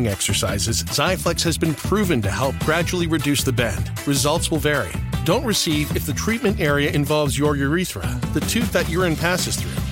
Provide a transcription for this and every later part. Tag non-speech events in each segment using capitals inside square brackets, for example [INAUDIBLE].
exercises, Xiaflex has been proven to help gradually reduce the bend. Results will vary. Don't receive if the treatment area involves your urethra, the tooth that urine passes through.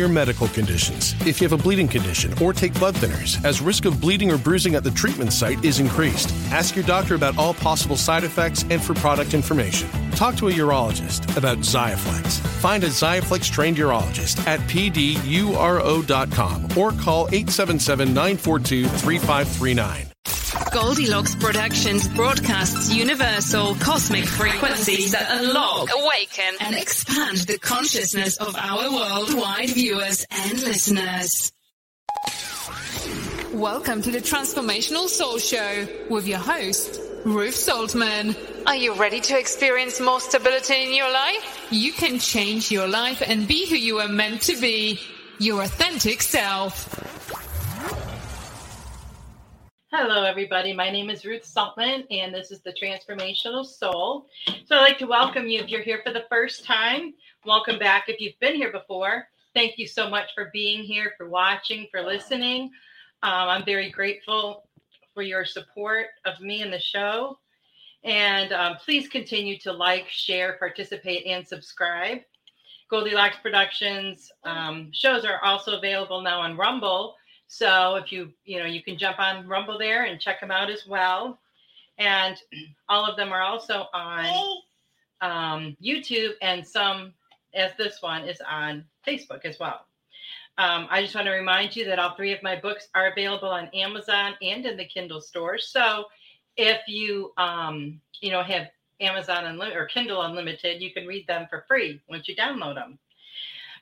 your medical conditions. If you have a bleeding condition or take blood thinners, as risk of bleeding or bruising at the treatment site is increased. Ask your doctor about all possible side effects and for product information. Talk to a urologist about Xiaflex. Find a Xiaflex trained urologist at pduro.com or call 877 942 3539. Goldilocks Productions broadcasts universal cosmic frequencies that unlock, awaken, and expand the consciousness of our worldwide viewers and listeners. Welcome to the Transformational Soul Show with your host, Ruth Saltman. Are you ready to experience more stability in your life? You can change your life and be who you are meant to be, your authentic self. Hello, everybody. My name is Ruth Saltman, and this is the Transformational Soul. So, I'd like to welcome you if you're here for the first time. Welcome back if you've been here before. Thank you so much for being here, for watching, for listening. Um, I'm very grateful for your support of me and the show. And um, please continue to like, share, participate, and subscribe. Goldilocks Productions um, shows are also available now on Rumble. So if you, you know, you can jump on Rumble there and check them out as well. And all of them are also on um, YouTube, and some, as this one, is on Facebook as well. Um, I just want to remind you that all three of my books are available on Amazon and in the Kindle store. So if you, um, you know, have Amazon Unlimited or Kindle Unlimited, you can read them for free once you download them.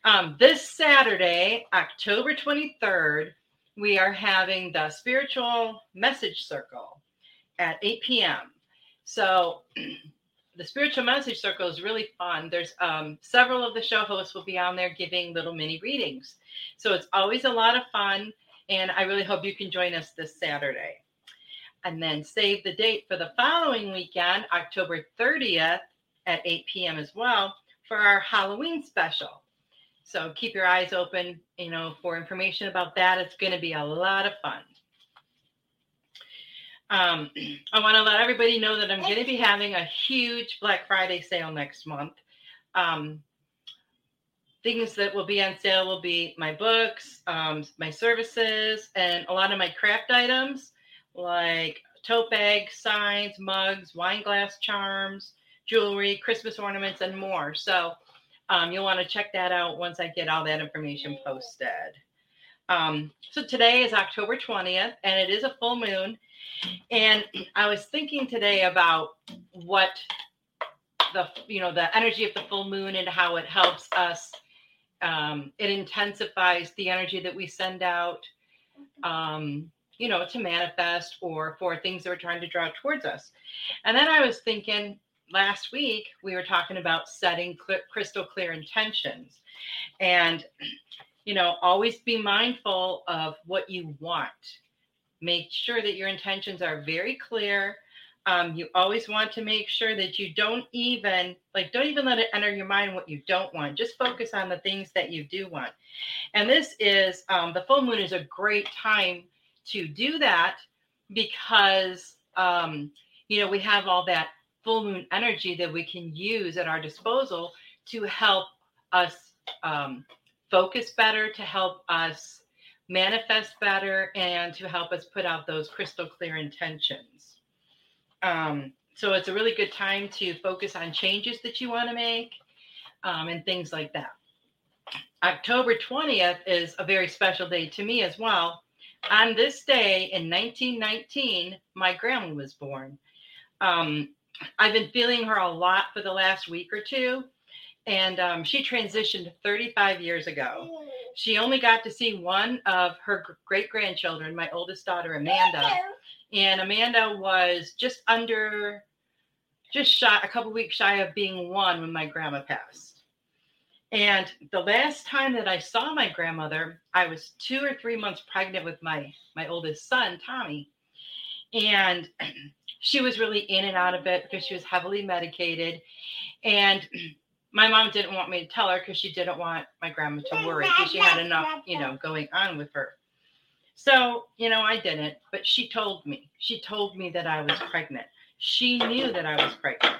Um, this Saturday, October 23rd, we are having the Spiritual Message Circle at 8 p.m. So [CLEARS THROAT] the spiritual message circle is really fun. There's um, several of the show hosts will be on there giving little mini readings. So it's always a lot of fun. And I really hope you can join us this Saturday. And then save the date for the following weekend, October 30th at 8 p.m. as well, for our Halloween special. So keep your eyes open, you know, for information about that. It's going to be a lot of fun. Um, [CLEARS THROAT] I want to let everybody know that I'm going to be having a huge Black Friday sale next month. Um, things that will be on sale will be my books, um, my services, and a lot of my craft items like tote bags, signs, mugs, wine glass charms, jewelry, Christmas ornaments, and more. So um, you'll want to check that out once I get all that information posted. Um, so today is October 20th, and it is a full moon. And I was thinking today about what the you know the energy of the full moon and how it helps us. Um, it intensifies the energy that we send out, um, you know, to manifest or for things that we're trying to draw towards us. And then I was thinking last week we were talking about setting crystal clear intentions, and you know, always be mindful of what you want. Make sure that your intentions are very clear. Um, you always want to make sure that you don't even like don't even let it enter your mind what you don't want. Just focus on the things that you do want. And this is um, the full moon is a great time to do that because um, you know we have all that full moon energy that we can use at our disposal to help us um, focus better to help us manifest better and to help us put out those crystal clear intentions. Um, so it's a really good time to focus on changes that you want to make um, and things like that. October 20th is a very special day to me as well. On this day in 1919, my grandma was born. Um, I've been feeling her a lot for the last week or two, and um, she transitioned 35 years ago she only got to see one of her great grandchildren, my oldest daughter, Amanda. And Amanda was just under, just shy, a couple weeks shy of being one when my grandma passed. And the last time that I saw my grandmother, I was two or three months pregnant with my my oldest son, Tommy. And [CLEARS THROAT] she was really in and out of it because she was heavily medicated. And [CLEARS THROAT] my mom didn't want me to tell her because she didn't want my grandma to worry because she had enough, you know, going on with her. So, you know, I didn't, but she told me. She told me that I was pregnant. She knew that I was pregnant.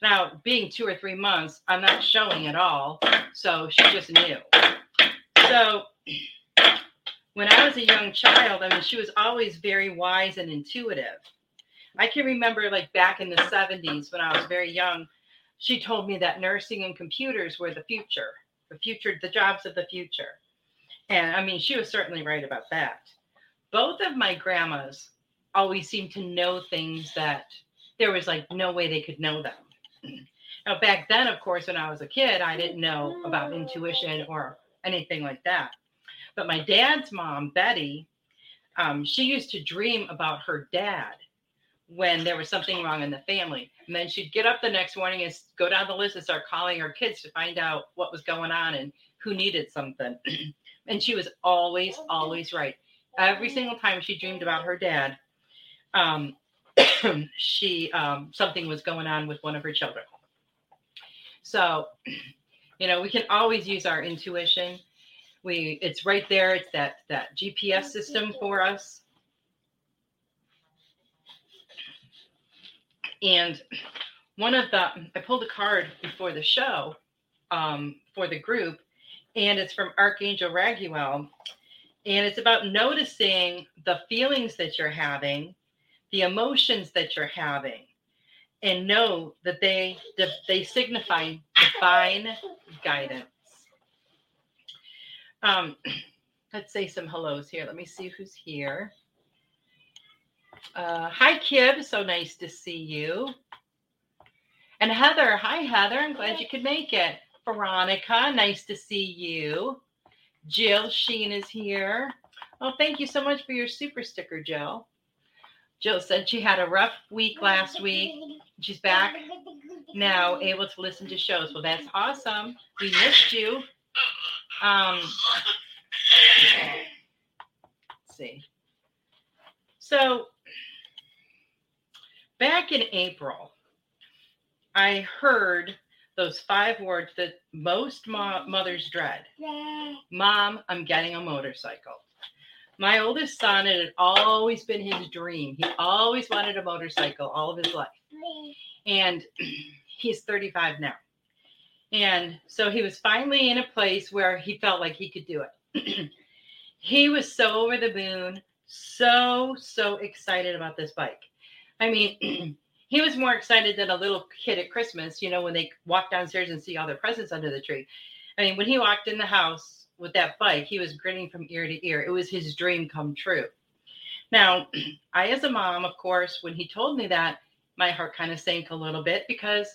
Now, being two or three months, I'm not showing at all. So she just knew. So [CLEARS THROAT] when I was a young child, I mean, she was always very wise and intuitive. I can remember like back in the 70s when I was very young, she told me that nursing and computers were the future, the future, the jobs of the future. And I mean, she was certainly right about that. Both of my grandmas always seemed to know things that there was like no way they could know them. Now, back then, of course, when I was a kid, I didn't know about intuition or anything like that. But my dad's mom, Betty, um, she used to dream about her dad when there was something wrong in the family. And then she'd get up the next morning and go down the list and start calling her kids to find out what was going on and who needed something. [CLEARS THROAT] and she was always, always right. Every single time she dreamed about her dad, um, [CLEARS THROAT] she um, something was going on with one of her children. So, [CLEARS THROAT] you know, we can always use our intuition. We it's right there. It's that that GPS system for us And one of the, I pulled a card before the show um, for the group, and it's from Archangel Raguel. And it's about noticing the feelings that you're having, the emotions that you're having, and know that they they signify divine guidance. Um, [CLEARS THROAT] let's say some hellos here. Let me see who's here. Uh, hi, Kib. So nice to see you. And Heather. Hi, Heather. I'm glad you could make it. Veronica. Nice to see you. Jill Sheen is here. Oh, thank you so much for your super sticker, Jill. Jill said she had a rough week last week. She's back now able to listen to shows. Well, that's awesome. We missed you. Um, let's see. So back in April, I heard those five words that most mo- mothers dread Mom, I'm getting a motorcycle. My oldest son, it had always been his dream. He always wanted a motorcycle all of his life. And [CLEARS THROAT] he's 35 now. And so he was finally in a place where he felt like he could do it. [CLEARS THROAT] he was so over the moon, so, so excited about this bike. I mean, [CLEARS THROAT] he was more excited than a little kid at Christmas, you know, when they walk downstairs and see all their presents under the tree. I mean, when he walked in the house with that bike, he was grinning from ear to ear. It was his dream come true. Now, [CLEARS THROAT] I, as a mom, of course, when he told me that, my heart kind of sank a little bit because,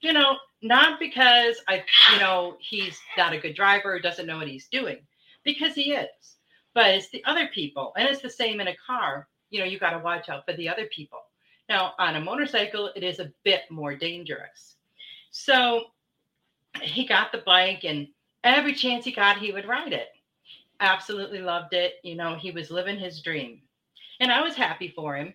you know, not because I, you know, he's not a good driver or doesn't know what he's doing, because he is. But it's the other people. And it's the same in a car. You know, you got to watch out for the other people. Now, on a motorcycle, it is a bit more dangerous. So he got the bike, and every chance he got, he would ride it. Absolutely loved it. You know, he was living his dream. And I was happy for him.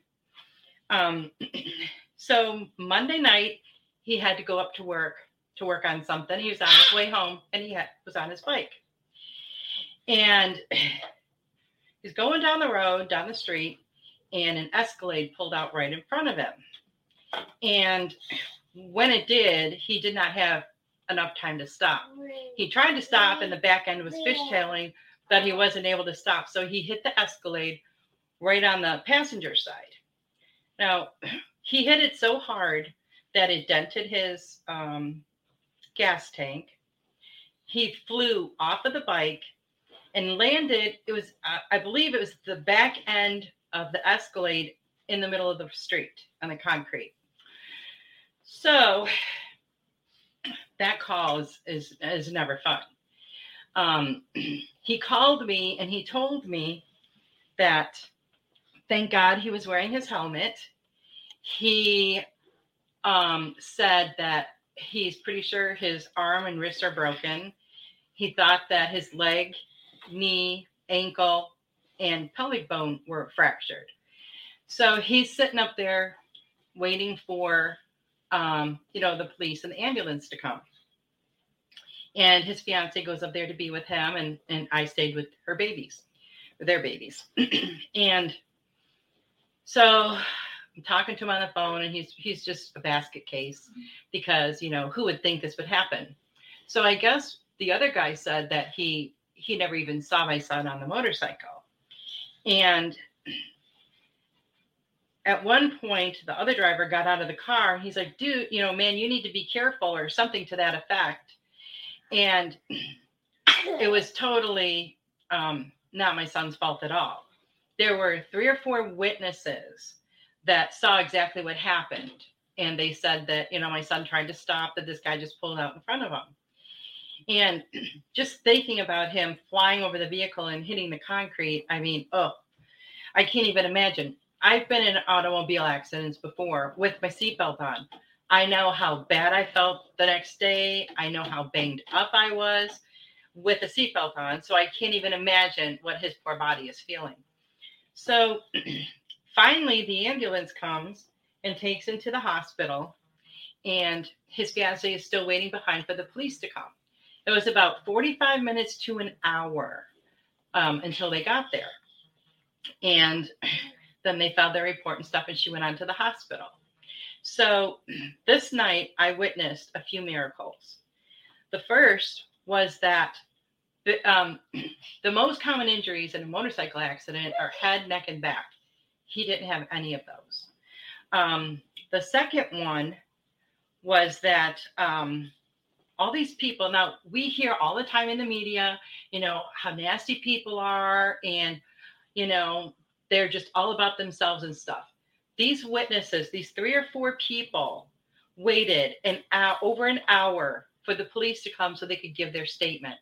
Um, [CLEARS THROAT] so Monday night, he had to go up to work to work on something. He was on his way home and he had, was on his bike. And [CLEARS THROAT] he's going down the road, down the street, and an Escalade pulled out right in front of him. And when it did, he did not have enough time to stop. He tried to stop, and the back end was fishtailing, but he wasn't able to stop. So he hit the Escalade right on the passenger side. Now, he hit it so hard that it dented his um, gas tank. He flew off of the bike and landed. It was, uh, I believe, it was the back end of the Escalade in the middle of the street on the concrete. So that call is is, is never fun. Um, [CLEARS THROAT] he called me and he told me that thank God he was wearing his helmet. He um, said that he's pretty sure his arm and wrist are broken. He thought that his leg, knee, ankle, and pelvic bone were fractured. So he's sitting up there waiting for, um, you know, the police and the ambulance to come. And his fiance goes up there to be with him, and and I stayed with her babies, with their babies, [CLEARS THROAT] and so I'm talking to him on the phone, and he's he's just a basket case because you know who would think this would happen. So I guess the other guy said that he he never even saw my son on the motorcycle and at one point, the other driver got out of the car. He's like, dude, you know, man, you need to be careful or something to that effect. And it was totally um, not my son's fault at all. There were three or four witnesses that saw exactly what happened. And they said that, you know, my son tried to stop, that this guy just pulled out in front of him. And [CLEARS THROAT] just thinking about him flying over the vehicle and hitting the concrete, I mean, oh, I can't even imagine. I've been in automobile accidents before with my seatbelt on. I know how bad I felt the next day. I know how banged up I was with a seatbelt on. So I can't even imagine what his poor body is feeling. So [CLEARS THROAT] finally, the ambulance comes and takes him to the hospital. And his fiance is still waiting behind for the police to come. It was about 45 minutes to an hour um, until they got there. And [CLEARS THROAT] then they filed their report and stuff, and she went on to the hospital. So [CLEARS THROAT] this night, I witnessed a few miracles. The first was that the, um, [CLEARS THROAT] the most common injuries in a motorcycle accident are head, neck, and back. He didn't have any of those. Um, the second one was that um, all these people now we hear all the time in the media you know how nasty people are and you know they're just all about themselves and stuff. These witnesses these three or four people waited an hour over an hour for the police to come so they could give their statement.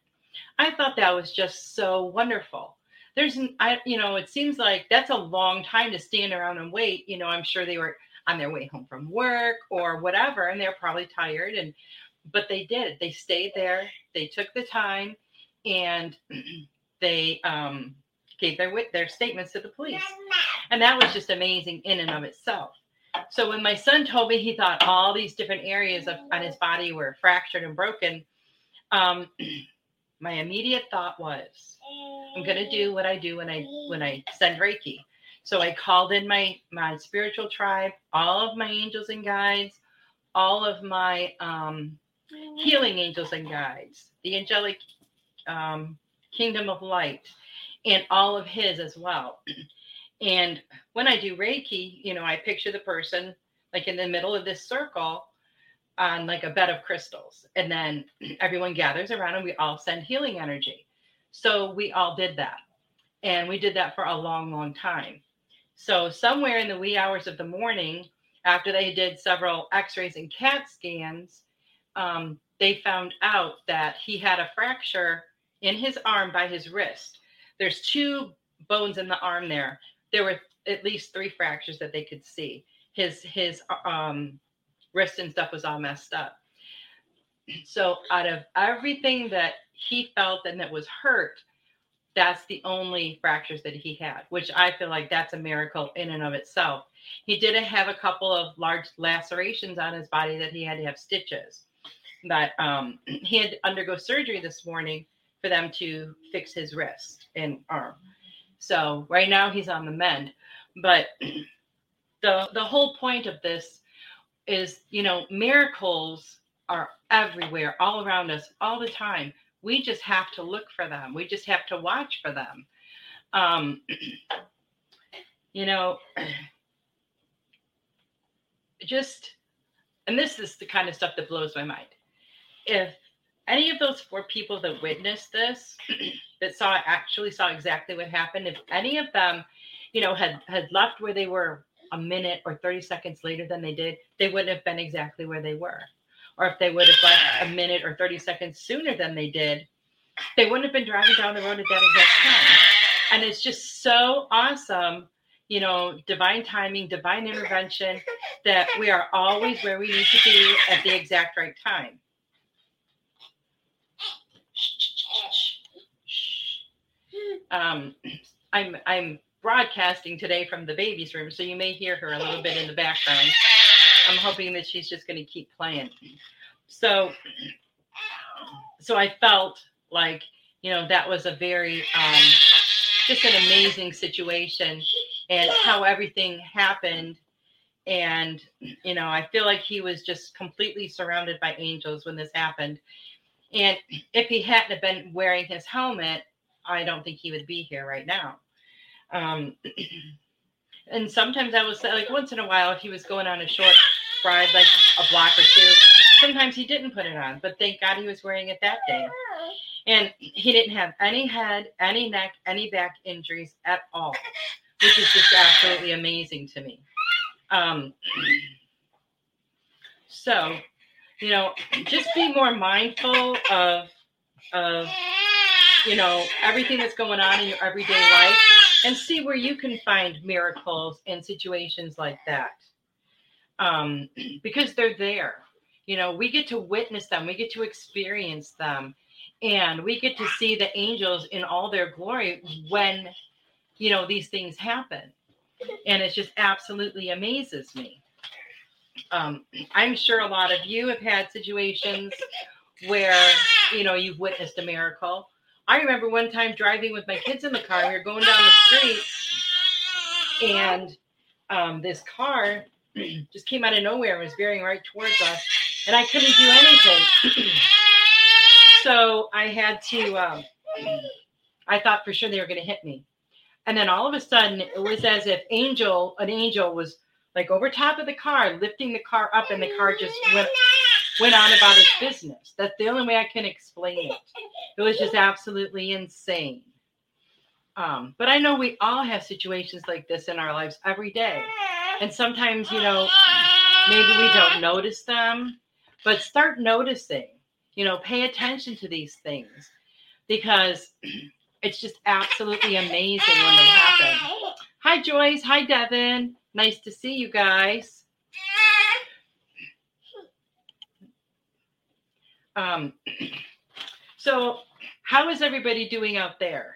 I thought that was just so wonderful. There's an, i you know it seems like that's a long time to stand around and wait. You know i'm sure they were on their way home from work or whatever, and they're probably tired. And but they did. They stayed there. They took the time, and [CLEARS THROAT] they um, gave their their statements to the police, and that was just amazing in and of itself. So when my son told me he thought all these different areas of on his body were fractured and broken, um, [CLEARS THROAT] my immediate thought was, I'm going to do what I do when I when I send Reiki. So I called in my my spiritual tribe, all of my angels and guides, all of my um, healing angels and guides, the angelic um, kingdom of light, and all of his as well. [CLEARS THROAT] And when I do Reiki, you know, I picture the person like in the middle of this circle on like a bed of crystals. And then [CLEARS THROAT] everyone gathers around and we all send healing energy. So we all did that. And we did that for a long, long time. So somewhere in the wee hours of the morning, after they did several x-rays and CAT scans, um, they found out that he had a fracture in his arm by his wrist. There's two bones in the arm there there were at least three fractures that they could see. His his um, wrist and stuff was all messed up. So out of everything that he felt and that was hurt, that's the only fractures that he had, which I feel like that's a miracle in and of itself. He did have a couple of large lacerations on his body that he had to have stitches. That um, [CLEARS THROAT] he had to undergo surgery this morning for them to fix his wrist and arm. So right now he's on the mend. But [CLEARS THROAT] the the whole point of this is, you know, miracles are everywhere, all around us, all the time. We just have to look for them. We just have to watch for them. Um, [CLEARS THROAT] you know, just and this is the kind of stuff that blows my mind. If any of those four people that witnessed this [CLEARS THROAT] that saw actually saw exactly what happened if any of them you know had had left where they were a minute or 30 seconds later than they did they wouldn't have been exactly where they were. Or if they would have left a minute or 30 seconds sooner than they did they wouldn't have been driving down the road at that exact time. And it's just so awesome you know divine timing divine intervention that we are always where we need to be at the exact right time um, I'm I'm broadcasting today from the baby's room, so you may hear her a little bit in the background. I'm hoping that she's just going to keep playing. So, so I felt like you know that was a very um, just an amazing situation, and how everything happened. And you know, I feel like he was just completely surrounded by angels when this happened. And if he hadn't have been wearing his helmet, I don't think he would be here right now. Um, [CLEARS THROAT] and sometimes I was like once in a while, if he was going on a short ride, like a block or two, sometimes he didn't put it on. But thank God he was wearing it that day. And he didn't have any head, any neck, any back injuries at all, which is just absolutely amazing to me. Um, so, you know, just be more mindful of of you know, everything that's going on in your everyday life and see where you can find miracles in situations like that. Um, [CLEARS THROAT] because they're there. You know, we get to witness them, we get to experience them, and we get to see the angels in all their glory when, you know, these things happen. And it just absolutely amazes me. Um, [CLEARS THROAT] I'm sure a lot of you have had situations where, you know, you've witnessed a miracle I remember one time driving with my kids in the car. We were going down the street, and um, this car [CLEARS THROAT] just came out of nowhere and was veering right towards us, and I couldn't do anything. [CLEARS THROAT] so I had to. Um, I thought for sure they were going to hit me, and then all of a sudden it was as if angel, an angel, was like over top of the car, lifting the car up, and the car just went went on about his business. That's the only way I can explain it. It was just absolutely insane. Um, but I know we all have situations like this in our lives every day. And sometimes, you know, maybe we don't notice them, but start noticing, you know, pay attention to these things because [CLEARS THROAT] it's just absolutely amazing when they happen. Hi, Joyce. Hi, Devin. Nice to see you guys. Um, so, how is everybody doing out there?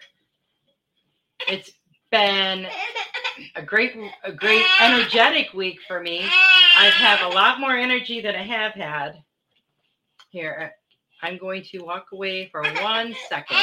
It's been a great, a great energetic week for me. I have a lot more energy than I have had. Here, I'm going to walk away for one second.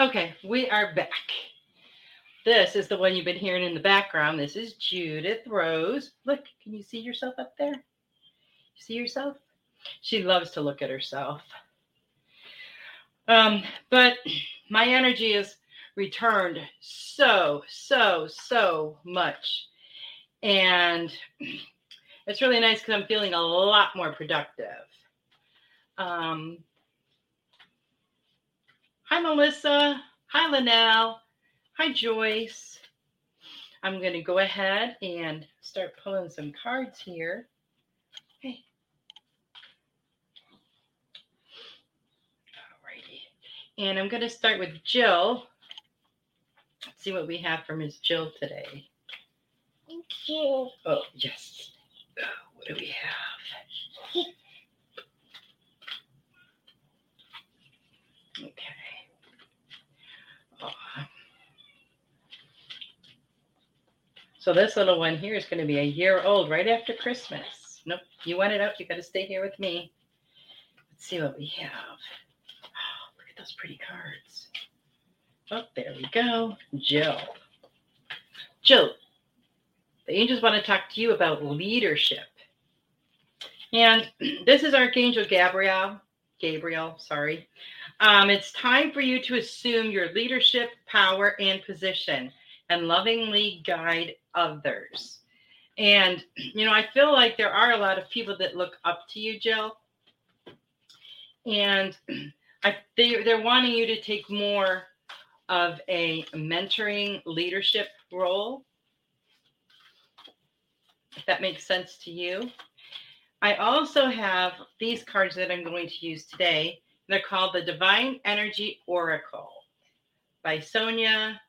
Okay, we are back. This is the one you've been hearing in the background. This is Judith Rose. Look, can you see yourself up there? See yourself? She loves to look at herself. Um, but my energy is returned so, so, so much. And it's really nice because I'm feeling a lot more productive. Um, hi, Melissa. Hi, Linnell. Hi, Joyce. I'm going to go ahead and start pulling some cards here. Hey. Alrighty. And I'm going to start with Jill. Let's see what we have from Ms. Jill today. Thank you. Oh, yes. Oh, what do we have? Okay. Oh. So this little one here is going to be a year old right after Christmas. Nope, you want it out, you got to stay here with me. Let's see what we have. Oh, look at those pretty cards. Oh, there we go. Jill. Jill, the angels want to talk to you about leadership. And [CLEARS THROAT] this is Archangel Gabriel. Gabriel, sorry. Um, it's time for you to assume your leadership, power, and position and lovingly guide others. And, [CLEARS THROAT] you know, I feel like there are a lot of people that look up to you, Jill. And [CLEARS THROAT] I, they, they're wanting you to take more of a mentoring leadership role. If that makes sense to you. I also have these cards that I'm going to use today. They're called the Divine Energy Oracle by Sonia.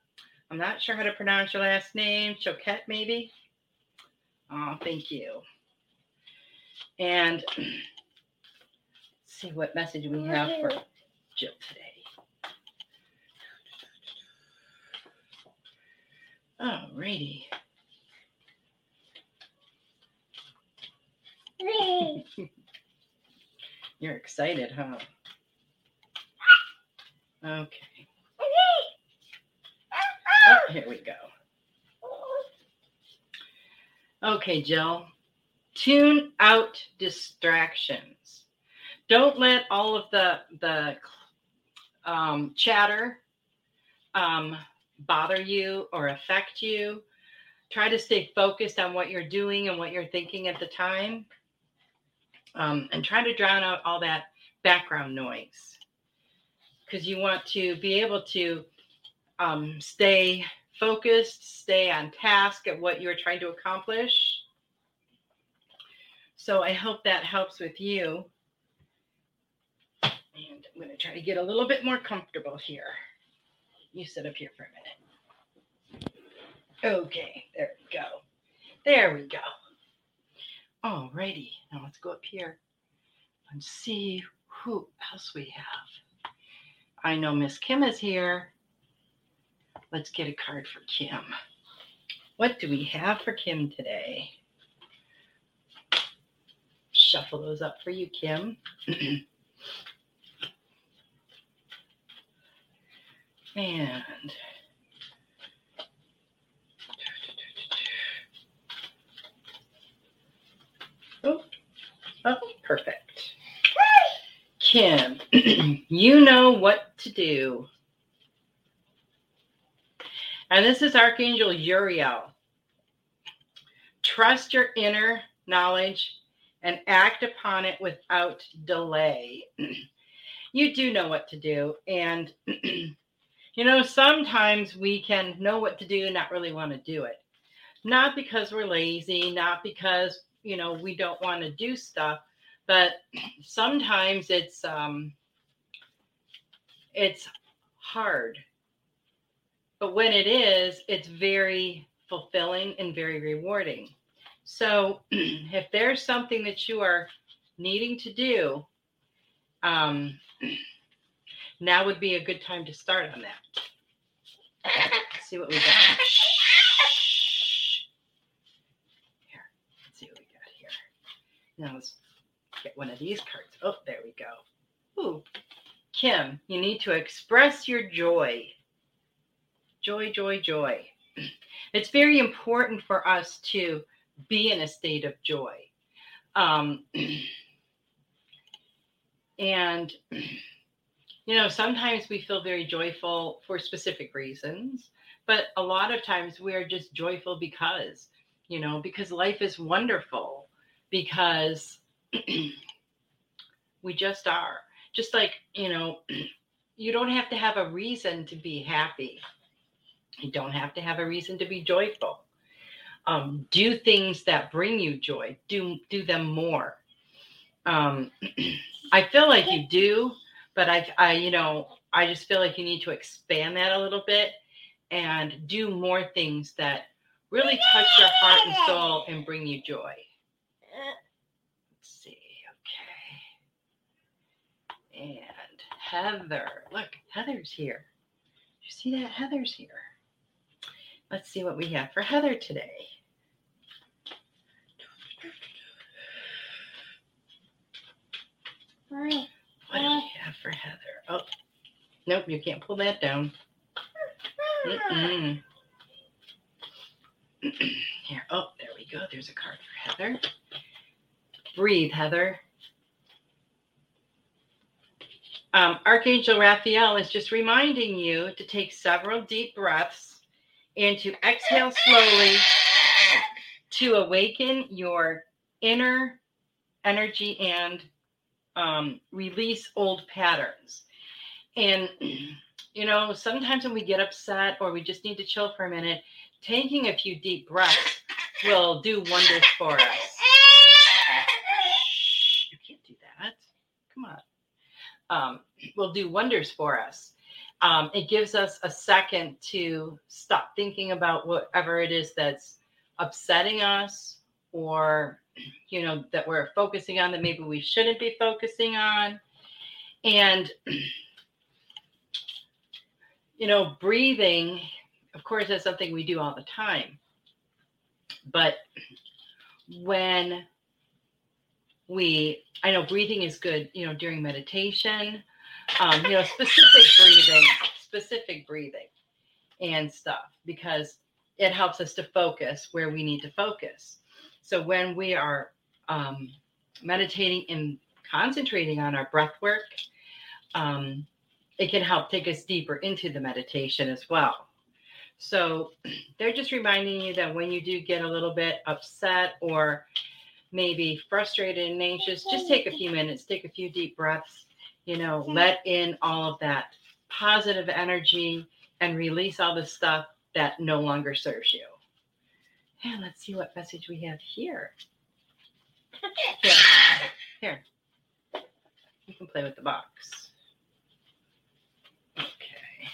I'm not sure how to pronounce your last name. Choquette, maybe? Oh, thank you. And let's see what message we have for Jill today. Alrighty. [LAUGHS] You're excited, huh? Okay. Oh, [LAUGHS] here we go. Okay, Jill. Tune out distractions. Don't let all of the the um, chatter um, bother you or affect you. Try to stay focused on what you're doing and what you're thinking at the time. Um, and try to drown out all that background noise because you want to be able to um, stay focused, stay on task at what you're trying to accomplish. So I hope that helps with you. And I'm going to try to get a little bit more comfortable here. You sit up here for a minute. Okay, there we go. There we go. Alrighty, now let's go up here and see who else we have. I know Miss Kim is here. Let's get a card for Kim. What do we have for Kim today? Shuffle those up for you, Kim. [CLEARS THROAT] and oh, oh, perfect. Kim, [CLEARS THROAT] you know what to do. And this is Archangel Uriel. Trust your inner knowledge and act upon it without delay. [CLEARS THROAT] you do know what to do. And [CLEARS THROAT] You know, sometimes we can know what to do and not really want to do it. Not because we're lazy, not because, you know, we don't want to do stuff, but [CLEARS THROAT] sometimes it's um it's hard. But when it is, it's very fulfilling and very rewarding. So [CLEARS THROAT] if there's something that you are needing to do, um, [CLEARS THROAT] now would be a good time to start on that. Let's see what we got. Here, let's see what we got here. Now let's get one of these cards. Oh, there we go. Ooh, Kim, you need to express your joy. Joy, joy, joy. [CLEARS THROAT] It's very important for us to be in a state of joy. Um, [CLEARS THROAT] and [CLEARS THROAT] you know, sometimes we feel very joyful for specific reasons, but a lot of times we are just joyful because, you know, because life is wonderful, because we just are. Just like, you know, you don't have to have a reason to be happy. You don't have to have a reason to be joyful. Um, do things that bring you joy. Do do them more. Um, [CLEARS THROAT] I feel like you do, but I, I, you know, I just feel like you need to expand that a little bit and do more things that really touch your heart and soul and bring you joy. Let's see. Okay. And Heather. Look, Heather's here. You see that? Heather's here. Let's see what we have for Heather today. What do we have for Heather? Oh, nope, you can't pull that down. Mm-mm. [CLEARS THROAT] Here, oh, there we go. There's a card for Heather. Breathe, Heather. Um, Archangel Raphael is just reminding you to take several deep breaths and to exhale slowly to awaken your inner energy and um, release old patterns. And, [CLEARS THROAT] you know, sometimes when we get upset or we just need to chill for a minute, taking a few deep breaths will do wonders for us. You can't do that. Come on. Um, will do wonders for us. Um, it gives us a second to stop thinking about whatever it is that's upsetting us or you know that we're focusing on that maybe we shouldn't be focusing on. And [CLEARS THROAT] you know breathing of course is something we do all the time. But when we i know breathing is good you know during meditation um, you know specific breathing specific breathing and stuff because it helps us to focus where we need to focus so when we are um, meditating and concentrating on our breath work, um, it can help take us deeper into the meditation as well. So [CLEARS THROAT] they're just reminding you that when you do get a little bit upset or maybe frustrated and anxious, just take a few minutes, take a few deep breaths, you know, mm-hmm. let in all of that positive energy and release all the stuff that no longer serves you. And let's see what message we have here. Here, here. You can play with the box. Okay.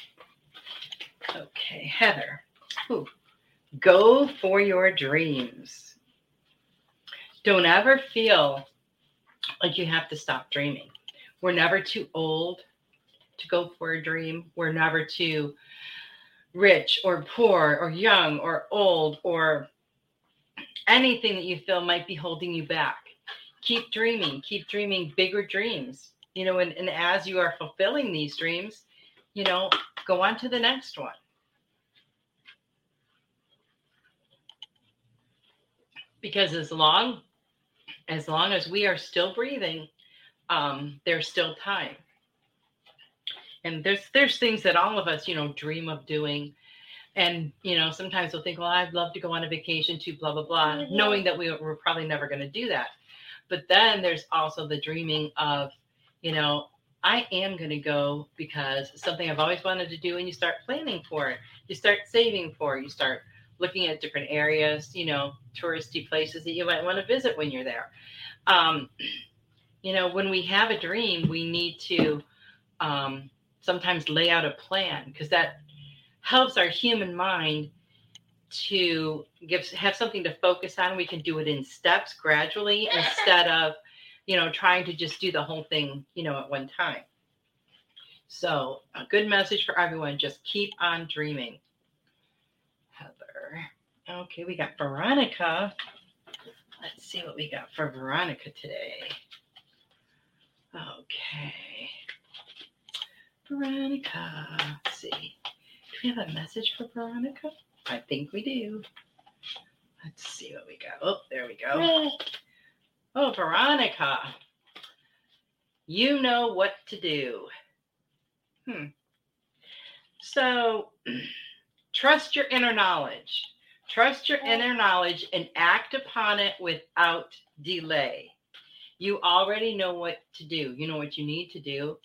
Okay, Heather. Ooh. Go for your dreams. Don't ever feel like you have to stop dreaming. We're never too old to go for a dream. We're never too rich or poor or young or old or anything that you feel might be holding you back. Keep dreaming, keep dreaming bigger dreams. You know, and, and as you are fulfilling these dreams, you know, go on to the next one. Because as long as long as we are still breathing, um, there's still time. And there's there's things that all of us, you know, dream of doing and you know sometimes we'll think well i'd love to go on a vacation to blah blah blah mm-hmm. knowing that we, we're probably never going to do that but then there's also the dreaming of you know I am going to go because something I've always wanted to do. And you start planning for it, you start saving for it, you start looking at different areas, you know, touristy places that you might want to visit when you're there. Um, you know, when we have a dream, we need to um, sometimes lay out a plan because that helps our human mind to give have something to focus on. We can do it in steps gradually [LAUGHS] instead of, you know, trying to just do the whole thing, you know, at one time. So a good message for everyone: just keep on dreaming. Heather. Okay, we got Veronica. Let's see what we got for Veronica today. Okay. Veronica. Let's see. Do we have a message for Veronica? I think we do. Let's see what we got. Oh, there we go. [LAUGHS] Oh, Veronica. You know what to do. Hmm. So, [CLEARS THROAT] trust your inner knowledge. Trust your inner knowledge and act upon it without delay. You already know what to do. You know what you need to do.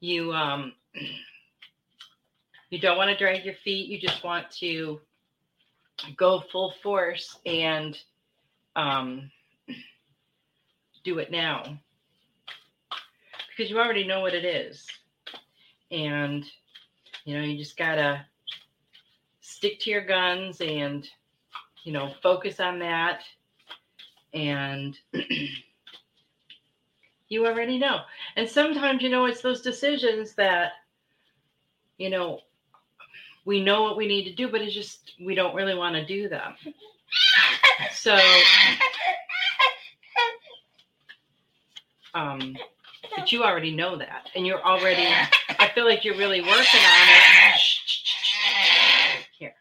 You um [CLEARS THROAT] you don't want to drag your feet. You just want to go full force and um [CLEARS THROAT] do it now. Because you already know what it is. And you know, you just got to stick to your guns and you know, focus on that. And [CLEARS THROAT] you already know. And sometimes, you know, it's those decisions that, you know, we know what we need to do, but it's just we don't really want to do them. So, um, but you already know that, and you're already. I feel like you're really working on it. Here.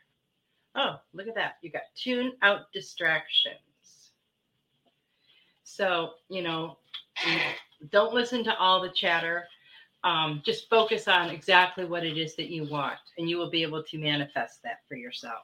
Oh, look at that. You got tune out distractions. So, you know, don't listen to all the chatter. Um, just focus on exactly what it is that you want, and you will be able to manifest that for yourself.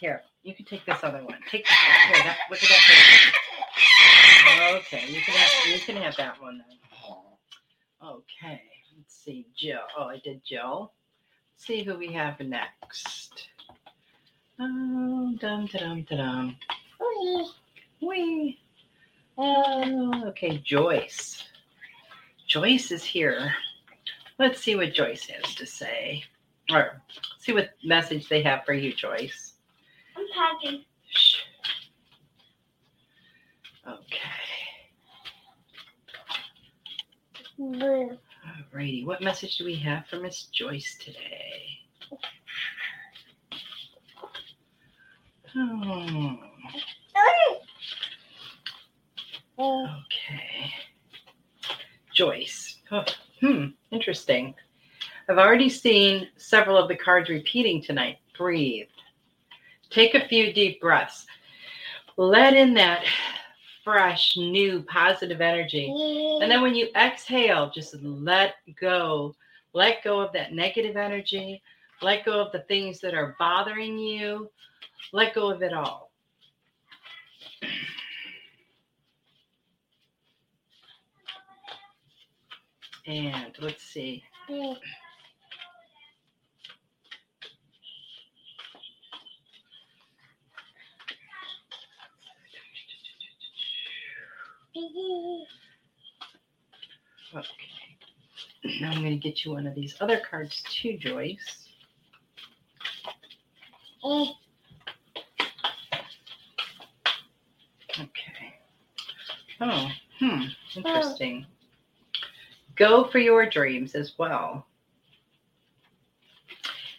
Here, you can take this other one. Take this one. Here, that, look at that. Okay, you can have you can have that one then. Okay, let's see, Jill. Oh, I did Jill. Let's see who we have next. Um, dum dum dum. Wee. Wee. Oh, okay, Joyce. Joyce is here. Let's see what Joyce has to say. Or see what message they have for you, Joyce. I'm packing. Shh. Okay. Blue. Alrighty. What message do we have for Miss Joyce today? Hmm. Okay. Joyce. Oh, hmm. Interesting. I've already seen several of the cards repeating tonight. Breathe. Take a few deep breaths. Let in that fresh, new, positive energy. And then when you exhale, just let go. Let go of that negative energy. Let go of the things that are bothering you. Let go of it all. And let's see. Okay. now I'm going to get you one of these other cards too, Joyce. Okay. Oh, hmm. Interesting. Go for your dreams as well.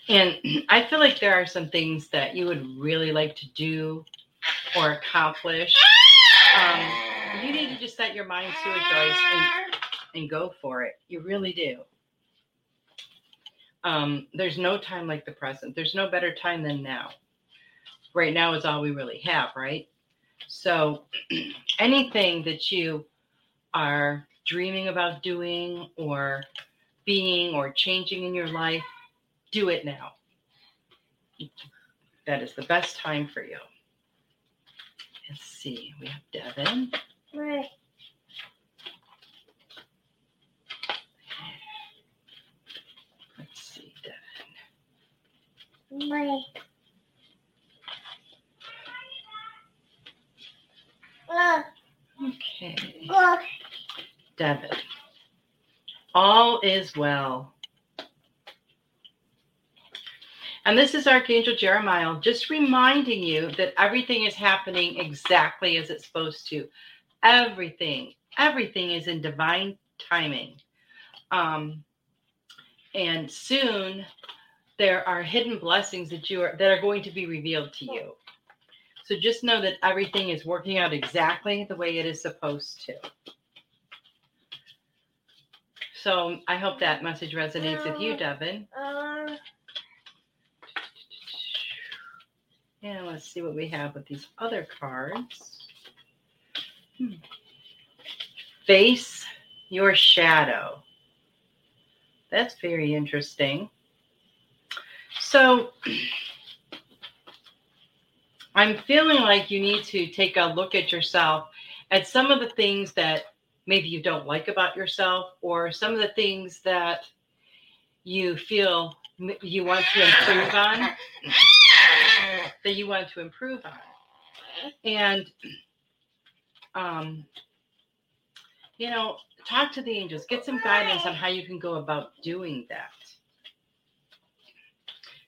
And [CLEARS THROAT] I feel like there are some things that you would really like to do or accomplish. Um, you need to just set your mind to it, Joyce, and, and go for it. You really do. Um, there's no time like the present. There's no better time than now. Right now is all we really have, right? So [CLEARS THROAT] anything that you are dreaming about doing or being or changing in your life, do it now. That is the best time for you. Let's see. We have Devin. Let's see, Devin. Look, Okay. Devin. All is well. And this is Archangel Jeremiah just reminding you that everything is happening exactly as it's supposed to. Everything, everything is in divine timing. Um, and soon there are hidden blessings that you are that are going to be revealed to you. So just know that everything is working out exactly the way it is supposed to. So I hope that message resonates with you, Devin. Uh, And let's see what we have with these other cards. Face your shadow. That's very interesting. So [CLEARS THROAT] I'm feeling like you need to take a look at yourself at some of the things that maybe you don't like about yourself or some of the things that you feel you want to improve on that you want to improve on and um you know talk to the angels get some guidance on how you can go about doing that.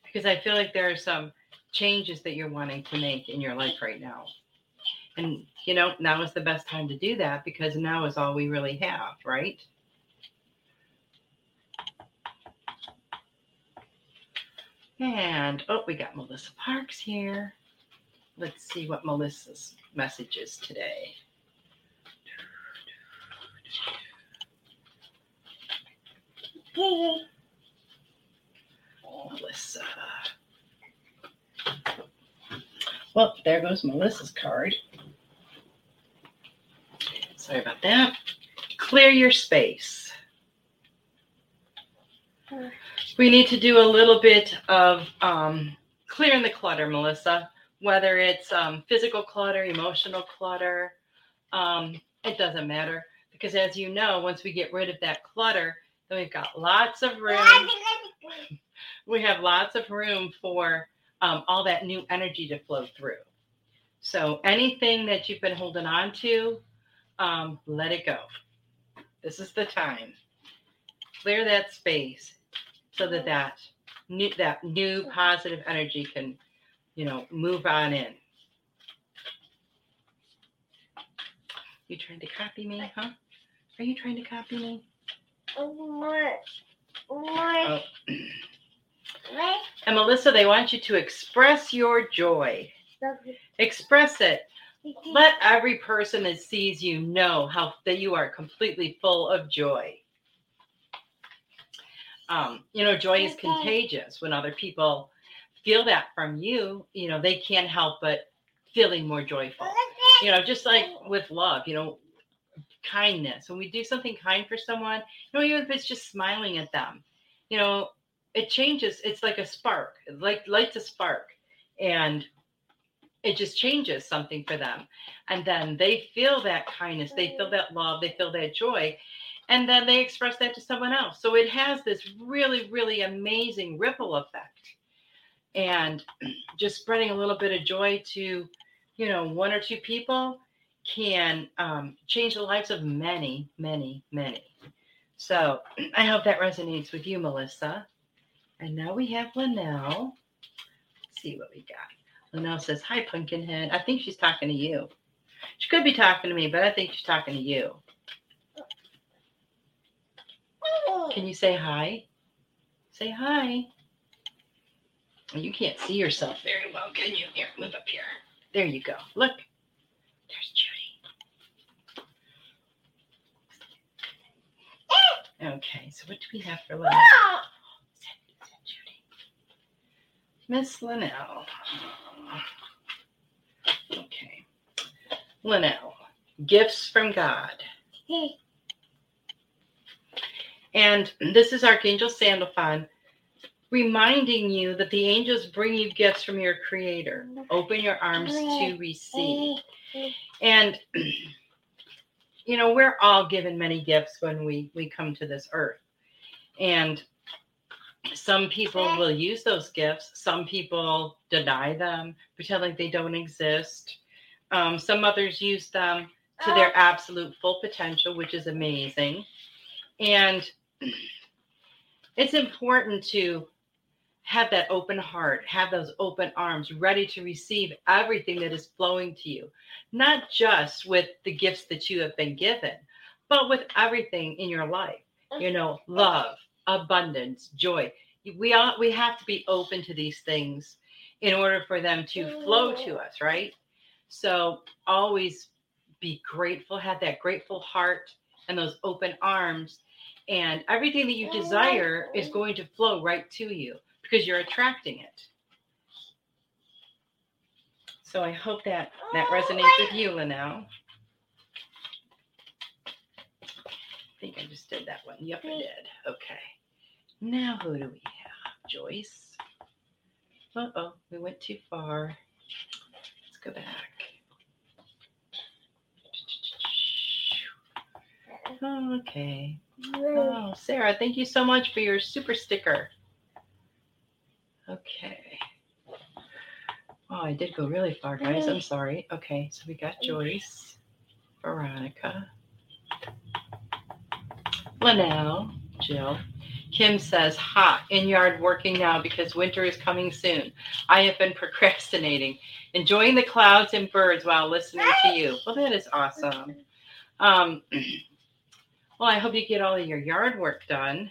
Because i feel like there are some changes that you're wanting to make in your life right now. And you know now is the best time to do that because now is all we really have right? And oh we got melissa parks here. Let's see what melissa's message is today Gigi. melissa well there goes melissa's card sorry about that clear your space we need to do a little bit of um, clearing the clutter, Melissa, whether it's um, physical clutter, emotional clutter. Um, it doesn't matter because, as you know, once we get rid of that clutter, then we've got lots of room. [LAUGHS] We have lots of room for um, all that new energy to flow through. So, anything that you've been holding on to, um, let it go. This is the time. Clear that space so that that new that new positive energy can you know move on in you trying to copy me huh are you trying to copy me? More. More. oh. And melissa they want you to express your joy. Express it. Let every person that sees you know how that you are completely full of joy. Um, you know joy is contagious. When other people feel that from you you know they can't help but feeling more joyful. You know just like with love you know kindness. When we do something kind for someone you know even if it's just smiling at them you know it changes it's like a spark it like lights a spark and it just changes something for them. And then they feel that kindness they feel that love they feel that joy and then they express that to someone else. So it has this really really amazing ripple effect. And [CLEARS THROAT] just spreading a little bit of joy to you know one or two people can um, change the lives of many many many So [CLEARS THROAT] I hope that resonates with you, Melissa. And now we have Linnell. Let's see what we got. Linnell says, Hi, Pumpkinhead. I think she's talking to you. She could be talking to me, but I think she's talking to you. Can you say hi? Say hi. You can't see yourself very well, can you? Here, move up here. There you go. Look. There's Judy. Okay, so what do we have for Linnell? Judy. Miss Linnell. Okay. Linnell. Gifts from God. Hey. And this is Archangel Sandalphon reminding you that the angels bring you gifts from your creator. Open your arms to receive. And you know, we're all given many gifts when we we come to this earth. And some people will use those gifts, some people deny them, pretend like they don't exist. Um, some others use them to their absolute full potential, which is amazing. And [CLEARS THROAT] it's important to have that open heart, have those open arms ready to receive everything that is flowing to you, not just with the gifts that you have been given, but with everything in your life. Mm-hmm. You know, love, abundance, joy. We all we have to be open to these things in order for them to flow to mm-hmm. us, right? So always be grateful, have that grateful heart and those open arms and everything that you mm-hmm. desire is going to flow right to you because you're attracting it. So I hope that that resonates with you, Linnell. I think I just did that one. Yep, I did. Okay. Now who do we have? Joyce. Uh oh, we went too far. Let's go back. Okay. Oh, Sarah, thank you so much for your super sticker. Okay. Oh, I did go really far, guys. I'm sorry. Okay, so we got Joyce, Veronica, Linnell, Jill. Kim says, Ha, in yard working now because winter is coming soon. I have been procrastinating, enjoying the clouds and birds while listening to you. Well, that is awesome. Um, [CLEARS THROAT] well, I hope you get all of your yard work done.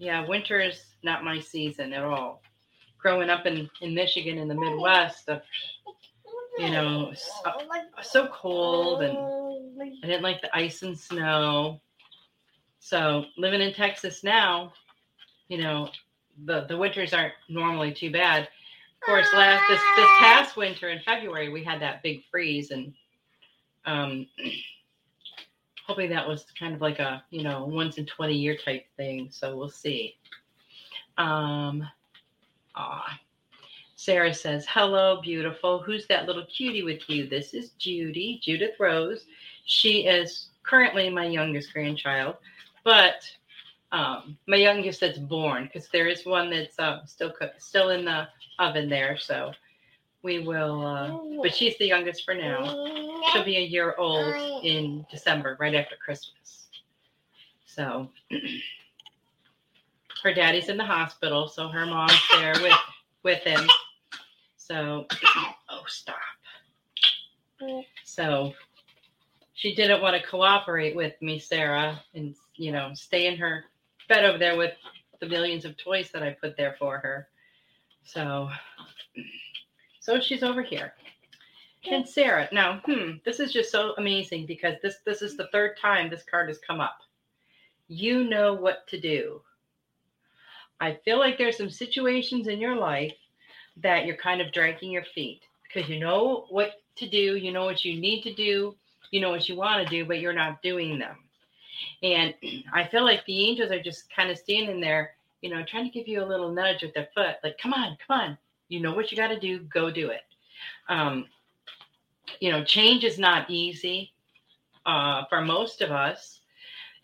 Yeah, winter is not my season at all. Growing up in, in Michigan in the Midwest, uh, you know, so, so cold and I didn't like the ice and snow. So living in Texas now, you know, the, the winters aren't normally too bad. Of course, last this this past winter in February we had that big freeze and um [CLEARS THROAT] hoping that was kind of like a you know once in 20 year type thing so we'll see um ah sarah says hello beautiful. Who's that little cutie with you? This is judy judith rose. She is currently my youngest grandchild but um, my youngest that's born because there is one that's uh, still cook, still in the oven there so we will uh, but she's the youngest for now. She'll be a year old in december right after christmas. So [CLEARS THROAT] her daddy's in the hospital so her mom's there with with him so oh stop so she didn't want to cooperate with me sarah and you know stay in her bed over there with the millions of toys that i put there for her so so she's over here. And Sarah, now, hmm, this is just so amazing because this this is the third time this card has come up. You know what to do. I feel like there's some situations in your life that you're kind of dragging your feet because you know what to do, you know what you need to do, you know what you want to do, but you're not doing them. And [CLEARS THROAT] I feel like the angels are just kind of standing there, you know, trying to give you a little nudge with their foot, like, come on, come on, you know what you got to do, go do it. Um, you know, change is not easy uh, for most of us.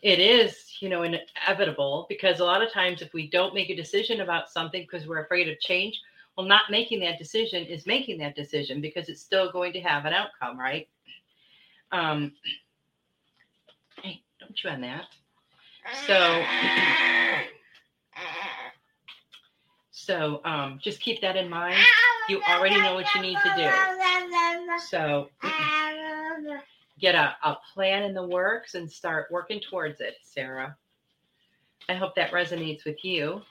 It is, you know, inevitable because a lot of times if we don't make a decision about something because we're afraid of change, well, not making that decision is making that decision because it's still going to have an outcome, right? Um, hey, don't you on that. So, [CLEARS THROAT] so um, just keep that in mind. You already know what you need to do. So, [CLEARS THROAT] get a, a plan in the works and start working towards it, Sarah. I hope that resonates with you.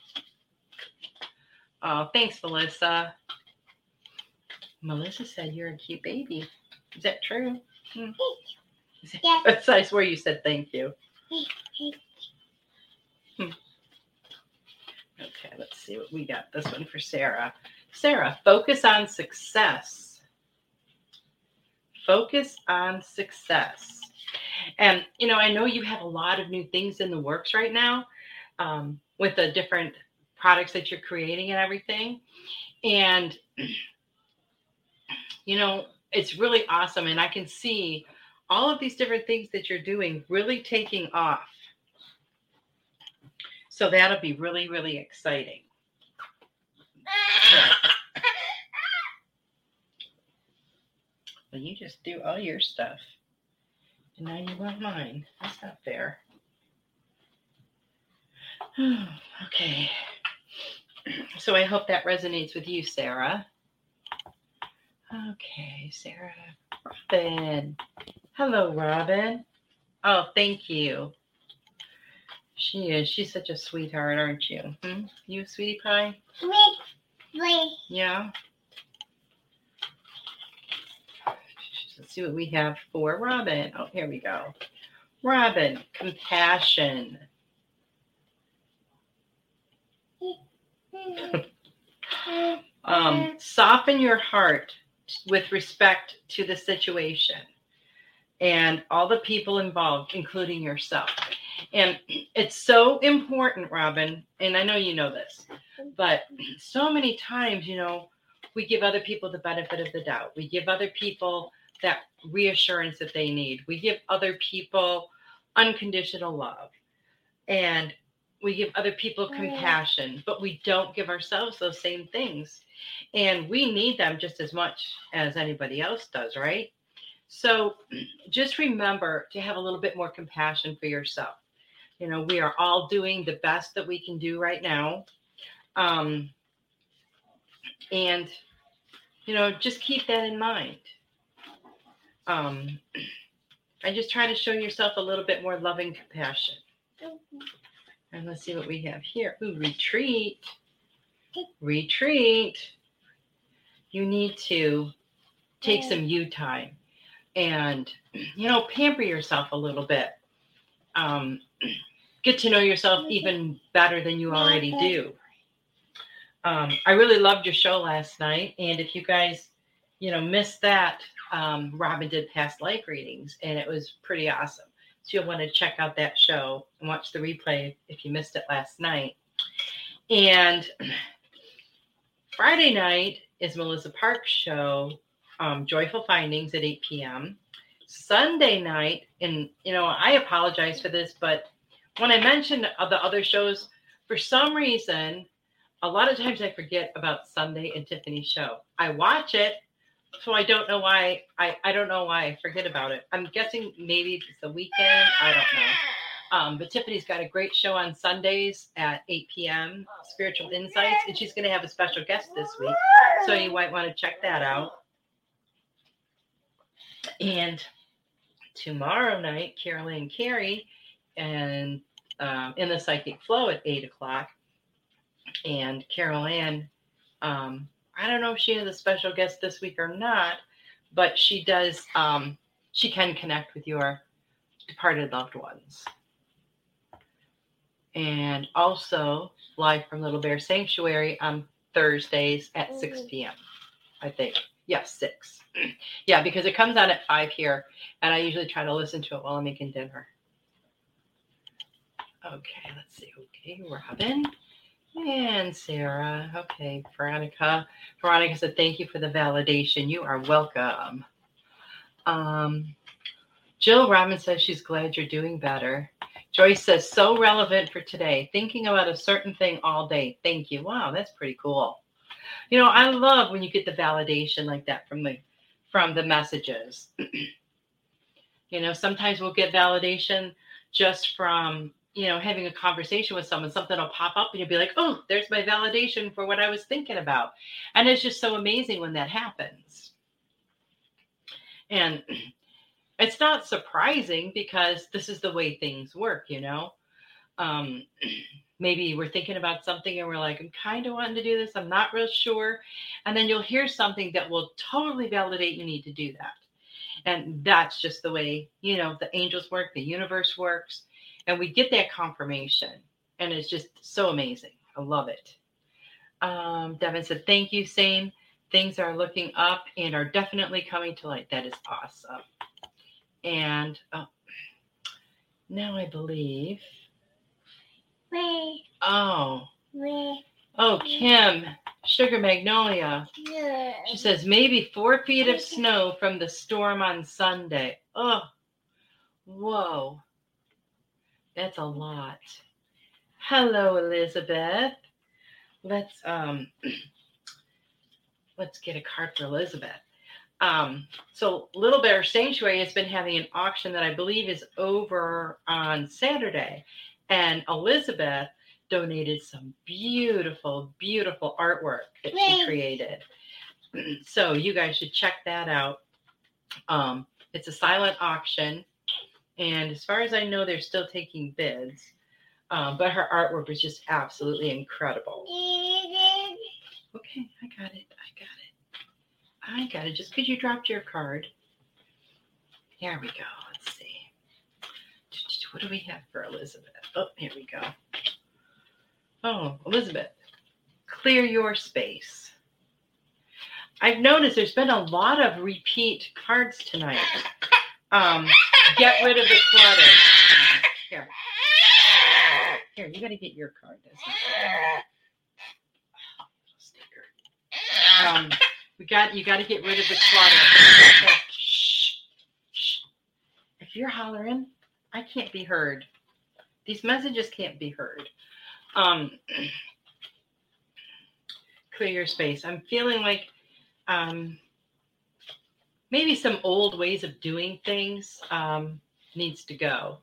Oh, thanks, Melissa. Melissa said you're a cute baby. Is that true? Hmm. Yes. [LAUGHS] I swear you said thank you. [LAUGHS] Hmm. Okay, let's see what we got. This one for Sarah. Sarah, focus on success. Focus on success. And, you know, I know you have a lot of new things in the works right now um, with the different products that you're creating and everything. And, [CLEARS THROAT] you know, it's really awesome. And I can see all of these different things that you're doing really taking off. So that'll be really, really exciting. Well, you just do all your stuff. And now you want mine. That's not fair. [SIGHS] okay. [CLEARS THROAT] So I hope that resonates with you, Sarah. Okay, Sarah. Robin. Hello, Robin. Oh, thank you. She is. She's such a sweetheart, aren't you? Hmm? You, sweetie pie? Sweet. Yeah. Let's see what we have for Robin. Oh, here we go. Robin, compassion. [LAUGHS] um, soften your heart with respect to the situation and all the people involved, including yourself. And it's so important, Robin, and I know you know this, but so many times, you know, we give other people the benefit of the doubt. We give other people that reassurance that they need. We give other people unconditional love. And we give other people compassion, but we don't give ourselves those same things. And we need them just as much as anybody else does, right? So [CLEARS THROAT] just remember to have a little bit more compassion for yourself. You know, we are all doing the best that we can do right now. Um, and, you know, just keep that in mind. Um, and just try to show yourself a little bit more loving compassion. And let's see what we have here. Ooh, retreat. Retreat. You need to take some you time and, you know, pamper yourself a little bit. Um, get to know yourself even better than you already do. Um, I really loved your show last night. And if you guys, you know, missed that, um, Robin did past life readings and it was pretty awesome. So you'll want to check out that show and watch the replay if you missed it last night. And [CLEARS THROAT] Friday night is Melissa Park's show, um, Joyful Findings at 8 p.m. Sunday night, and you know, I apologize for this, but when I mentioned the other shows, for some reason, a lot of times I forget about Sunday and Tiffany's show. I watch it, so I don't know why I, I don't know why I forget about it. I'm guessing maybe it's the weekend. I don't know. Um, but Tiffany's got a great show on Sundays at 8 p.m. Spiritual Insights, and she's going to have a special guest this week, so you might want to check that out. And tomorrow night, Carolyn Carrie, and um, in the Psychic Flow at eight o'clock, and Carol Ann um, I don't know if she has a special guest this week or not, but she does. Um, she can connect with your departed loved ones. And also live from Little Bear Sanctuary on Thursdays at 6 p.m. I think. Yes, six. [CLEARS THROAT] yeah, because it comes out at five here, and I usually try to listen to it while I'm making dinner. Okay, let's see. Okay, Robin. And Sarah. Okay, Veronica. Veronica said, Thank you for the validation. You are welcome. Um, Jill Robin says she's glad you're doing better. Joyce says, So relevant for today. Thinking about a certain thing all day. Thank you. Wow, that's pretty cool. You know, I love when you get the validation like that from the from the messages. [CLEARS THROAT] you know, sometimes we'll get validation just from you know, having a conversation with someone, something will pop up and you'll be like, oh, there's my validation for what I was thinking about. And it's just so amazing when that happens. And [CLEARS THROAT] it's not surprising because this is the way things work, you know. Um, [CLEARS THROAT] maybe we're thinking about something and we're like, I'm kind of wanting to do this, I'm not real sure. And then you'll hear something that will totally validate you need to do that. And that's just the way, you know, the angels work, the universe works and we get that confirmation and it's just so amazing. I love it. Um, devin said thank you same. Things are looking up and are definitely coming to light. That is awesome. And oh, now i believe Wait. oh. Wait. oh kim sugar magnolia. Yeah. she says maybe four feet of snow from the storm on sunday. Oh whoa that's a lot. Hello, Elizabeth. Let's um [CLEARS THROAT] let's get a card for Elizabeth. Um, so Little Bear Sanctuary has been having an auction that I believe is over on Saturday. And Elizabeth donated some beautiful, beautiful artwork that she created. [CLEARS THROAT] So you guys should check that out. Um, it's a silent auction and as far as I know, they're still taking bids. Um, but her artwork was just absolutely incredible. Okay, I got it. I got it. I got it. Just because you dropped your card. Here we go. Let's see. What do we have for Elizabeth? Oh, here we go. Oh, Elizabeth, clear your space. I've noticed there's been a lot of repeat cards tonight. Um, get rid of the clutter. Here. Here, you got to get your card. Um, we got you got to get rid of the clutter. If you're hollering, I can't be heard. These messages can't be heard. Um, [CLEARS THROAT] clear your space. I'm feeling like um, maybe some old ways of doing things um, needs to go.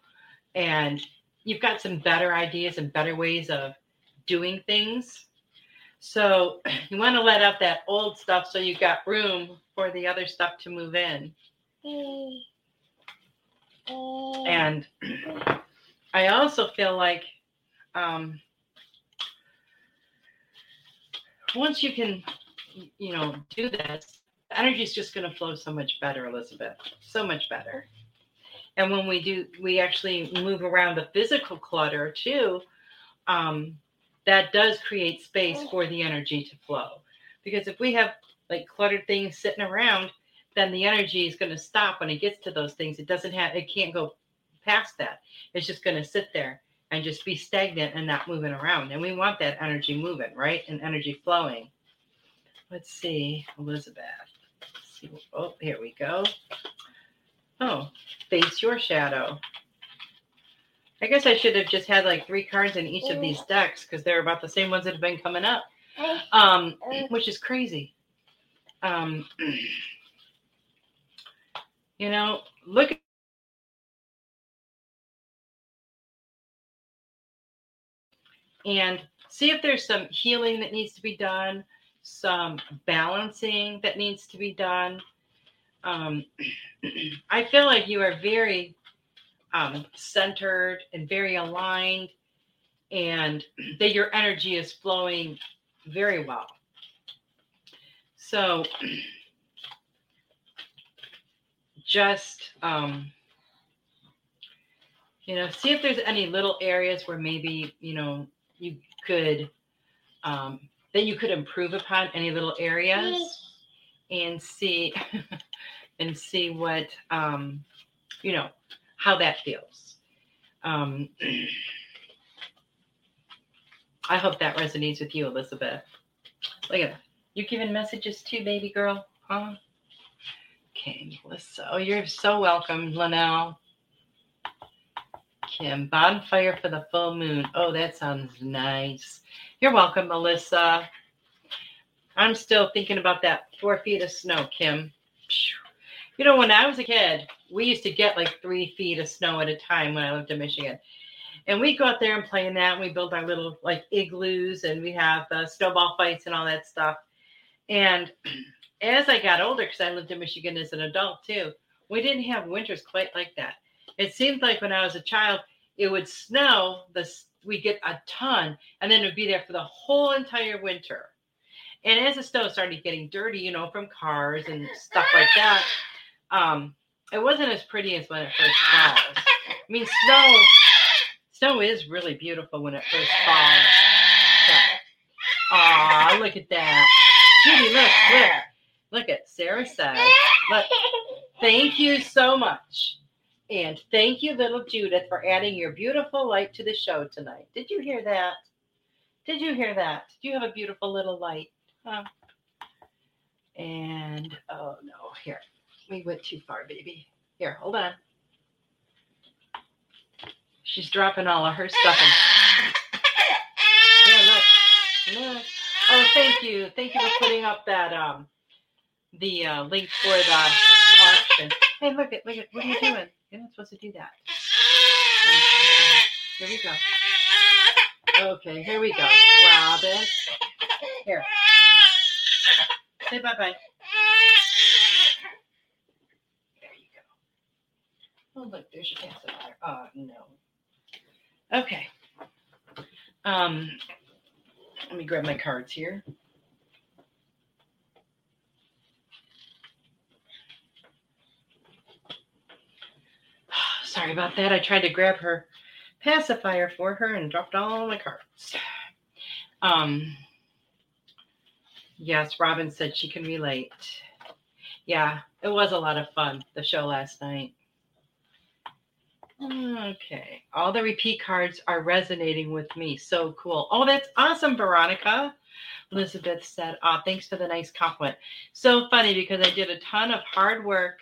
And you've got some better ideas and better ways of doing things. So [CLEARS THROAT] you want to let out that old stuff so you've got room for the other stuff to move in. And [CLEARS THROAT] i also feel like um, once you can you know do this the energy is just going to flow so much better, Elizabeth. So much better. And when we do, we actually move around the physical clutter too. Um, that does create space for the energy to flow. Because if we have like cluttered things sitting around, then the energy is going to stop when it gets to those things. It doesn't have, it can't go past that. It's just going to sit there and just be stagnant and not moving around. And we want that energy moving, right? And energy flowing. Let's see, Elizabeth. Oh, here we go. Oh, face your shadow. I guess I should have just had like three cards in each of these decks because they're about the same ones that have been coming up, um, which is crazy. Um, [CLEARS THROAT] you know, look. And see if there's some healing that needs to be done some balancing that needs to be done. Um, [CLEARS THROAT] I feel like you are very um, centered and very aligned, and [CLEARS THROAT] that your energy is flowing very well. So, [CLEARS THROAT] just um, you know, see if there's any little areas where maybe you know you could um, that you could improve upon any little areas and see [LAUGHS] and see what um, you know how that feels. Um, I hope that resonates with you, Elizabeth. Look at that. You giving messages too, baby girl? Huh? Okay, Melissa. Oh, you're so welcome, Linnell. Kim, bonfire for the full moon. Oh, that sounds nice. You're welcome, Melissa. I'm still thinking about that four feet of snow, Kim. You know, when I was a kid, we used to get like three feet of snow at a time when I lived in Michigan. And we go out there and play in that. And we build our little like igloos and we have uh, snowball fights and all that stuff. And [CLEARS THROAT] as I got older, because I lived in Michigan as an adult too, we didn't have winters quite like that. It seemed like when I was a child, it would snow, the we get a ton, and then it would be there for the whole entire winter. And as the snow started getting dirty, you know, from cars and stuff like that, um, it wasn't as pretty as when it first falls. I mean, snow snow is really beautiful when it first falls. Ah, look at that. Judy, look, look. Look at Sarah said. Look, thank you so much. And thank you, little Judith, for adding your beautiful light to the show tonight. Did you hear that? Did you hear that? Did you have a beautiful little light? Huh? And oh no, here. We went too far, baby. Here, hold on. She's dropping all of her stuff. In. Yeah, look. Look. Oh, thank you. Thank you for putting up that um the uh, link for the. Hey, look at look at what are you doing? You're not supposed to do that. Here we go. Okay, here we go. Robin. Here. Say bye bye. There you go. Oh, look, there's your pacifier. Oh, no. Okay. Um, let me grab my cards here. Sorry about that. I tried to grab her pacifier for her and dropped all my cards. Um, yes, Robin said she can relate. Yeah, it was a lot of fun, the show last night. Okay. All the repeat cards are resonating with me. So cool. Oh, that's awesome, Veronica. Elizabeth said, oh, thanks for the nice compliment. So funny because I did a ton of hard work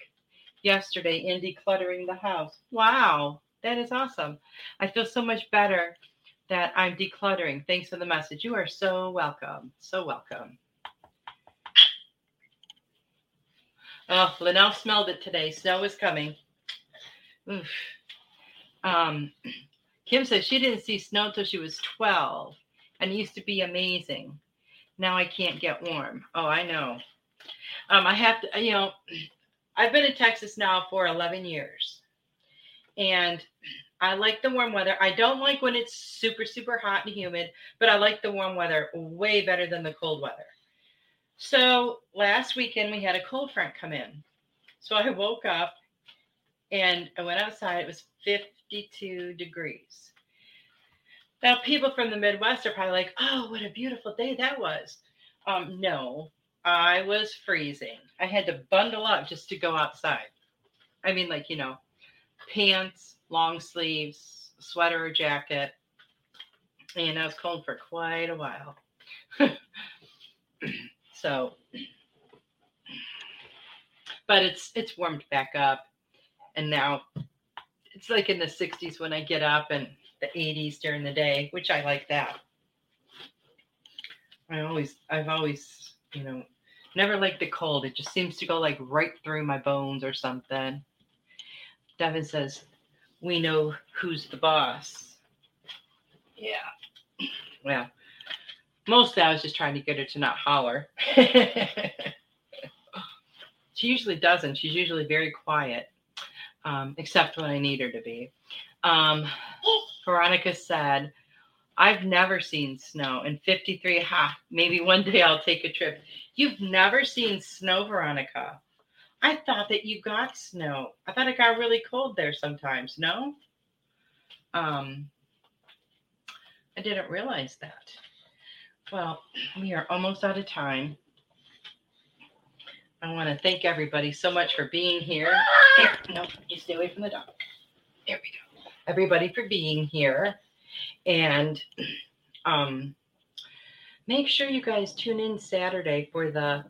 yesterday in decluttering the house. Wow, that is awesome. I feel so much better that I'm decluttering. Thanks for the message. You are so welcome. So welcome. Oh, Linnell smelled it today. Snow is coming. Oof. Um, Kim says she didn't see snow until she was 12 and it used to be amazing. Now I can't get warm. Oh, I know. Um, I have to, you know, I've been in Texas now for 11 years and I like the warm weather. I don't like when it's super, super hot and humid, but I like the warm weather way better than the cold weather. So last weekend we had a cold front come in. So I woke up and I went outside. It was 52 degrees. Now, people from the Midwest are probably like, oh, what a beautiful day that was. Um, no, I was freezing. I had to bundle up just to go outside. I mean, like, you know, pants, long sleeves, sweater jacket. And I was cold for quite a while. [LAUGHS] so, but it's it's warmed back up. And now it's like in the 60s when I get up and the 80s during the day, which I like that. I always, I've always, you know, never like the cold. It just seems to go like right through my bones or something. Devin says, We know who's the boss. Yeah. Well, mostly I was just trying to get her to not holler. [LAUGHS] she usually doesn't. She's usually very quiet um, except when I need her to be. Um, [LAUGHS] Veronica said, I've never seen snow in 53. Ha, maybe one day I'll take a trip. You've never seen snow, Veronica. I thought that you got snow. I thought it got really cold there sometimes. No? Um, I didn't realize that. Well, we are almost out of time. I want to thank everybody so much for being here. here. No, you stay away from the dog. There we go. Everybody for being here. And [CLEARS THROAT] um, make sure you guys tune in Saturday for the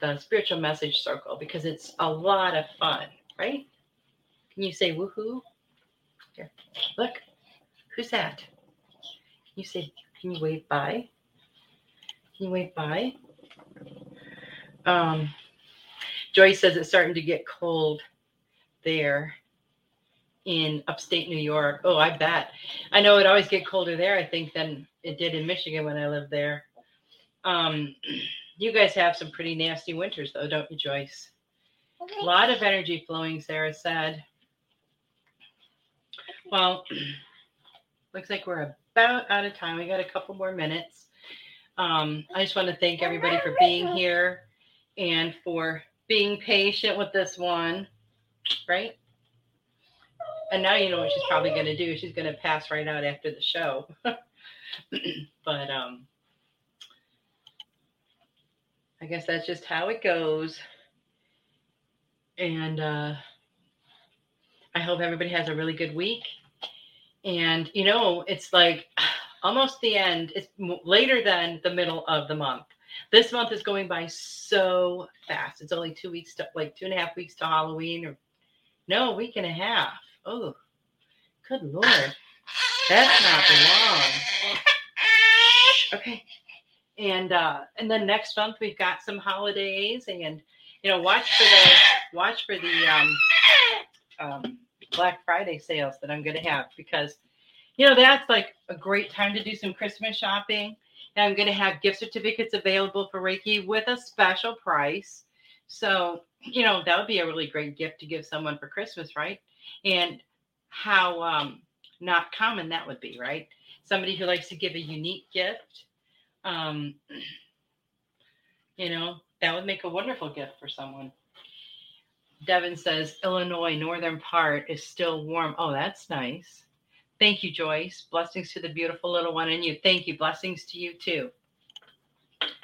the spiritual message circle because it's a lot of fun, right? Can you say woohoo? Here, look. Who's that? Can you say, can you wave bye? Can you wave bye? Um, Joyce says it's starting to get cold there. In upstate New York. Oh, I bet. I know it always get colder there, I think, than it did in Michigan when I lived there. Um, [CLEARS THROAT] you guys have some pretty nasty winters, though, don't you, Joyce? Okay. A lot of energy flowing, Sarah said. Well, [CLEARS THROAT] looks like we're about out of time. We got a couple more minutes. Um, I just want to thank everybody for being here and for being patient with this one, right? And now you know what she's probably going to do. She's going to pass right out after the show. [CLEARS THROAT] but um, I guess that's just how it goes. And uh, I hope everybody has a really good week. And you know, it's like [SIGHS] almost the end. It's later than the middle of the month. This month is going by so fast. It's only two weeks to like two and a half weeks to Halloween, or no, week and a half. Oh, good lord, that's not long. Okay, and uh, and then next month we've got some holidays, and you know, watch for the watch for the um, um, Black Friday sales that I'm going to have because, you know, that's like a great time to do some Christmas shopping. And I'm going to have gift certificates available for Reiki with a special price. So, you know, that would be a really great gift to give someone for Christmas, right? And how um, not common that would be, right? Somebody who likes to give a unique gift. Um, you know, that would make a wonderful gift for someone. Devin says Illinois northern part is still warm. Oh, that's nice. Thank you, Joyce. Blessings to the beautiful little one and you. Thank you. Blessings to you too.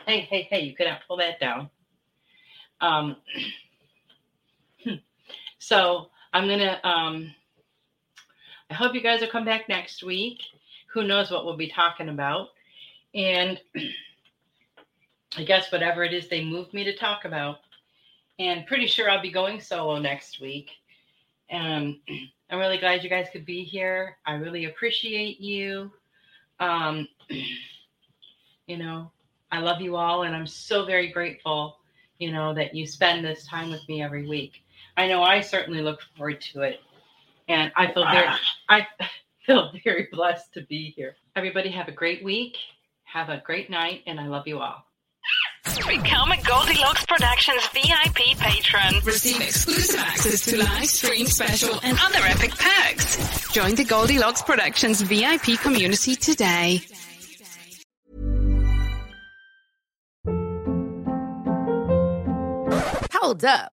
Hey, hey, hey, you cannot pull that down. Um, [CLEARS THROAT] so I'm gonna um I hope you guys will come back next week. Who knows what we'll be talking about? And [CLEARS THROAT] I guess whatever it is they moved me to talk about, and pretty sure I'll be going solo next week. Um, [CLEARS THROAT] I'm really glad you guys could be here. I really appreciate you. Um, [CLEARS THROAT] you know, I love you all, and I'm so very grateful, you know, that you spend this time with me every week. I know I certainly look forward to it, and I feel ah. very, I [LAUGHS] feel very blessed to be here. Everybody have a great week. Have a great night, and I love you all. Become a Goldilocks Productions VIP patron. Receive exclusive access to live stream special and other epic perks. Join the Goldilocks Productions VIP community today. Hold up.